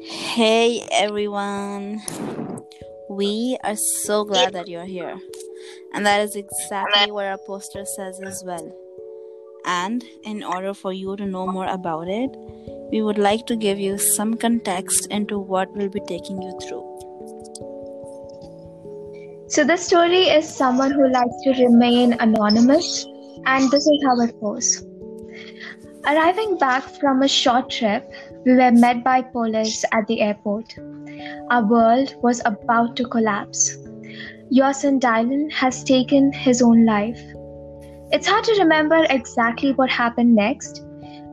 Hey everyone. We are so glad that you're here. And that is exactly what our poster says as well. And in order for you to know more about it, we would like to give you some context into what we'll be taking you through. So, the story is someone who likes to remain anonymous, and this is how it goes. Arriving back from a short trip, we were met by police at the airport. Our world was about to collapse. Your son Dylan has taken his own life. It's hard to remember exactly what happened next.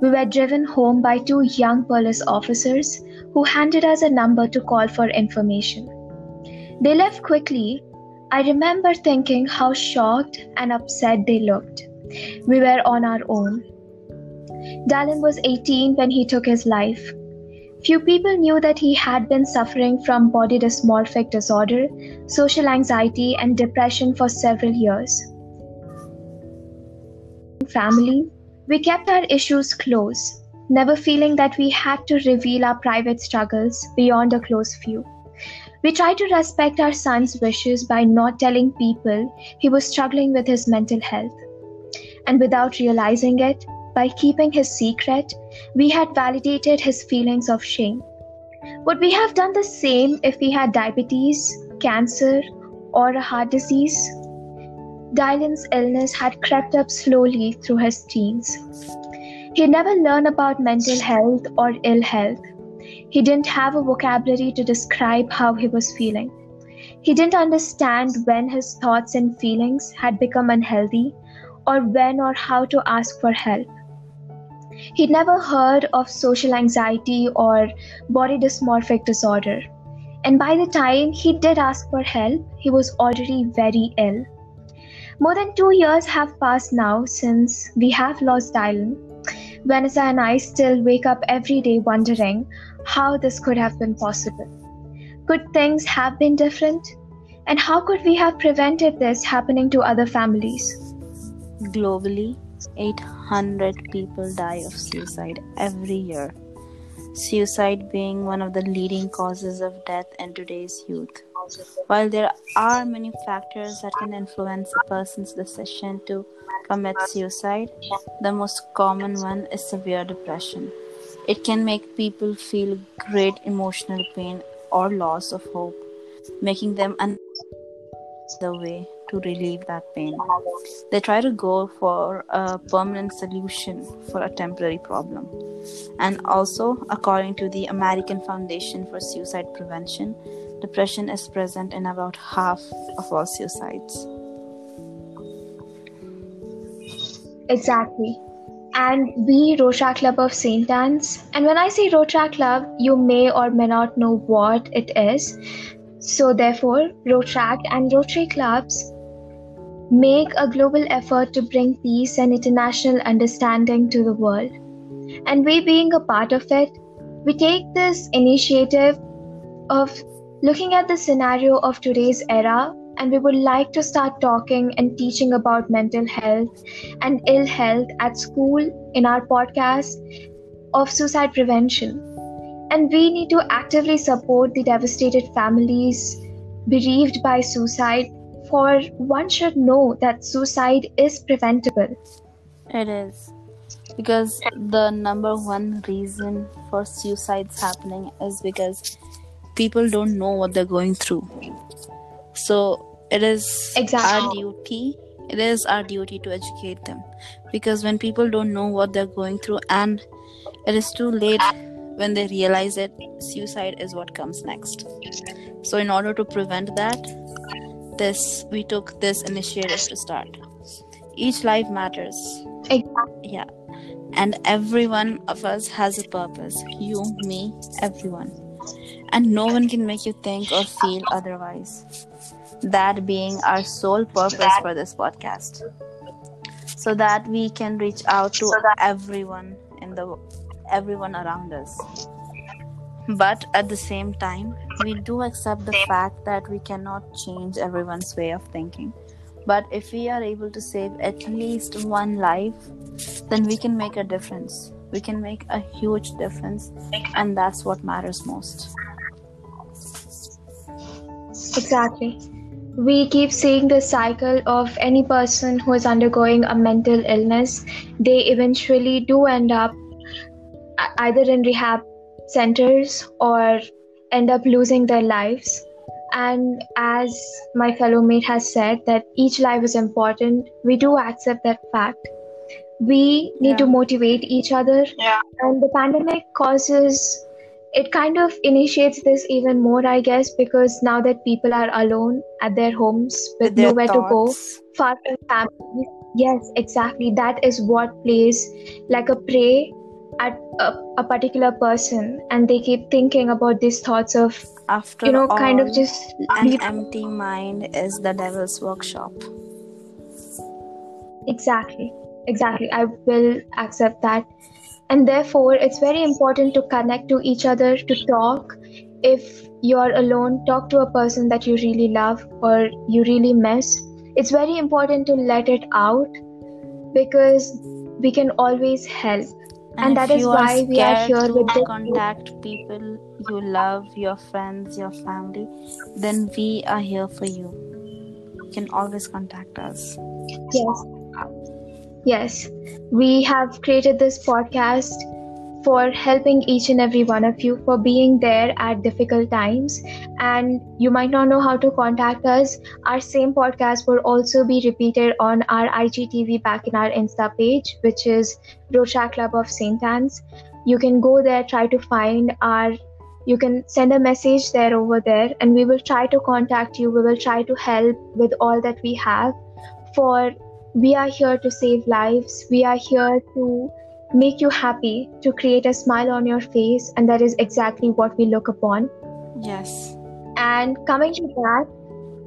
We were driven home by two young police officers who handed us a number to call for information. They left quickly I remember thinking how shocked and upset they looked. We were on our own. Dylan was 18 when he took his life. Few people knew that he had been suffering from body dysmorphic disorder, social anxiety, and depression for several years. Family, we kept our issues close, never feeling that we had to reveal our private struggles beyond a close few. We tried to respect our son's wishes by not telling people he was struggling with his mental health. And without realizing it, by keeping his secret, we had validated his feelings of shame. Would we have done the same if he had diabetes, cancer, or a heart disease? Dylan's illness had crept up slowly through his teens. He never learned about mental health or ill health he didn't have a vocabulary to describe how he was feeling. He didn't understand when his thoughts and feelings had become unhealthy or when or how to ask for help. He'd never heard of social anxiety or body dysmorphic disorder. And by the time he did ask for help, he was already very ill. More than two years have passed now since we have lost Dylan. Vanessa and I still wake up every day wondering how this could have been possible. Could things have been different? And how could we have prevented this happening to other families? Globally, 800 people die of suicide every year. Suicide being one of the leading causes of death in today's youth. While there are many factors that can influence a person's decision to commit suicide, the most common one is severe depression. It can make people feel great emotional pain or loss of hope, making them un- the way to relieve that pain. They try to go for a permanent solution for a temporary problem. And also, according to the American Foundation for Suicide Prevention, depression is present in about half of all suicides. Exactly and we Rotaract Club of St. Ann's. And when I say Rotaract Club, you may or may not know what it is. So, therefore, Rotaract and Rotary clubs make a global effort to bring peace and international understanding to the world. And we, being a part of it, we take this initiative of looking at the scenario of today's era and we would like to start talking and teaching about mental health and ill health at school in our podcast of suicide prevention. And we need to actively support the devastated families bereaved by suicide, for one should know that suicide is preventable. It is. Because the number one reason for suicides happening is because people don't know what they're going through. So it is exactly. our duty it is our duty to educate them because when people don't know what they're going through and it is too late when they realize it suicide is what comes next so in order to prevent that this we took this initiative to start. Each life matters. Exactly. yeah. And every one of us has a purpose. You me everyone. And no one can make you think or feel otherwise. That being our sole purpose for this podcast. So that we can reach out to everyone in the everyone around us but at the same time we do accept the fact that we cannot change everyone's way of thinking but if we are able to save at least one life then we can make a difference we can make a huge difference and that's what matters most Exactly. We keep seeing the cycle of any person who is undergoing a mental illness. They eventually do end up either in rehab centers or end up losing their lives. And as my fellow mate has said, that each life is important, we do accept that fact. We need to motivate each other. Yeah. And the pandemic causes it kind of initiates this even more, I guess, because now that people are alone at their homes with, their nowhere to go, far from family Yes, exactly. That is what plays like a prey at a, a particular person, and they keep thinking about these thoughts of, after you know, all kind of just an leave- empty mind is the devil's workshop Exactly, exactly. I will accept that. And therefore, it's very important to connect to each other, to talk. If you're alone, talk to a person that you really love or you really miss. It's very important to let it out because we can always help. And that you why we are here to with this- contact people you love your friends your family then we are here for you you can always contact us Yes. Yes. We have created this podcast for helping each and every one of you, for being there at difficult times. And you might not know how to contact us. Our same podcast will also be repeated on our IGTV back in our Insta page, which is Rotaract Club of St. Ann's. You can go there, try to find our you can send a message there over there and we will try to contact you we will try to help with all that we have for we are here to save lives we are here to make you happy to create a smile on your face and that is exactly what we look upon. Yes. And coming to that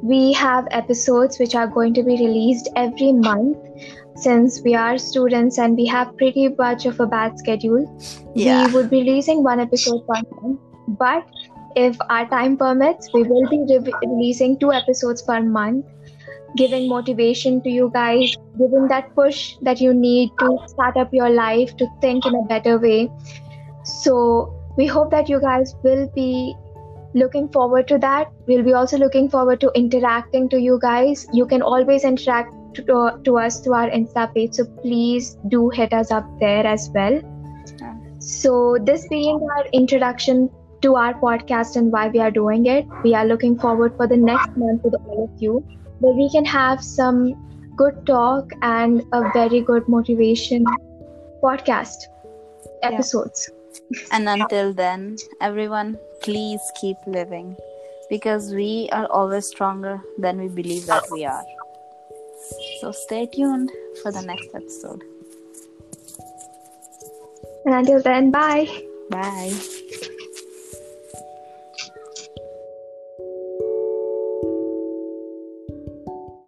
we have episodes which are going to be released every month. Since we are students and we have pretty much of a bad schedule yeah. we would be releasing one episode per month. But if our time permits we will be re- releasing two episodes per month giving motivation to you guys giving that push that you need to start up your life to think in a better way. So we hope that you guys will be looking forward to that. We'll be also looking forward to interacting to you guys. You can always interact to, to us through our insta page so please do hit us up there as well. So, this being our introduction to our podcast and why we are doing it, we are looking forward for the next month with all of you, where we can have some good talk and a very good motivation podcast episodes. and until then everyone please keep living because we are always stronger than we believe that we are so stay tuned for the next episode And until then, bye. bye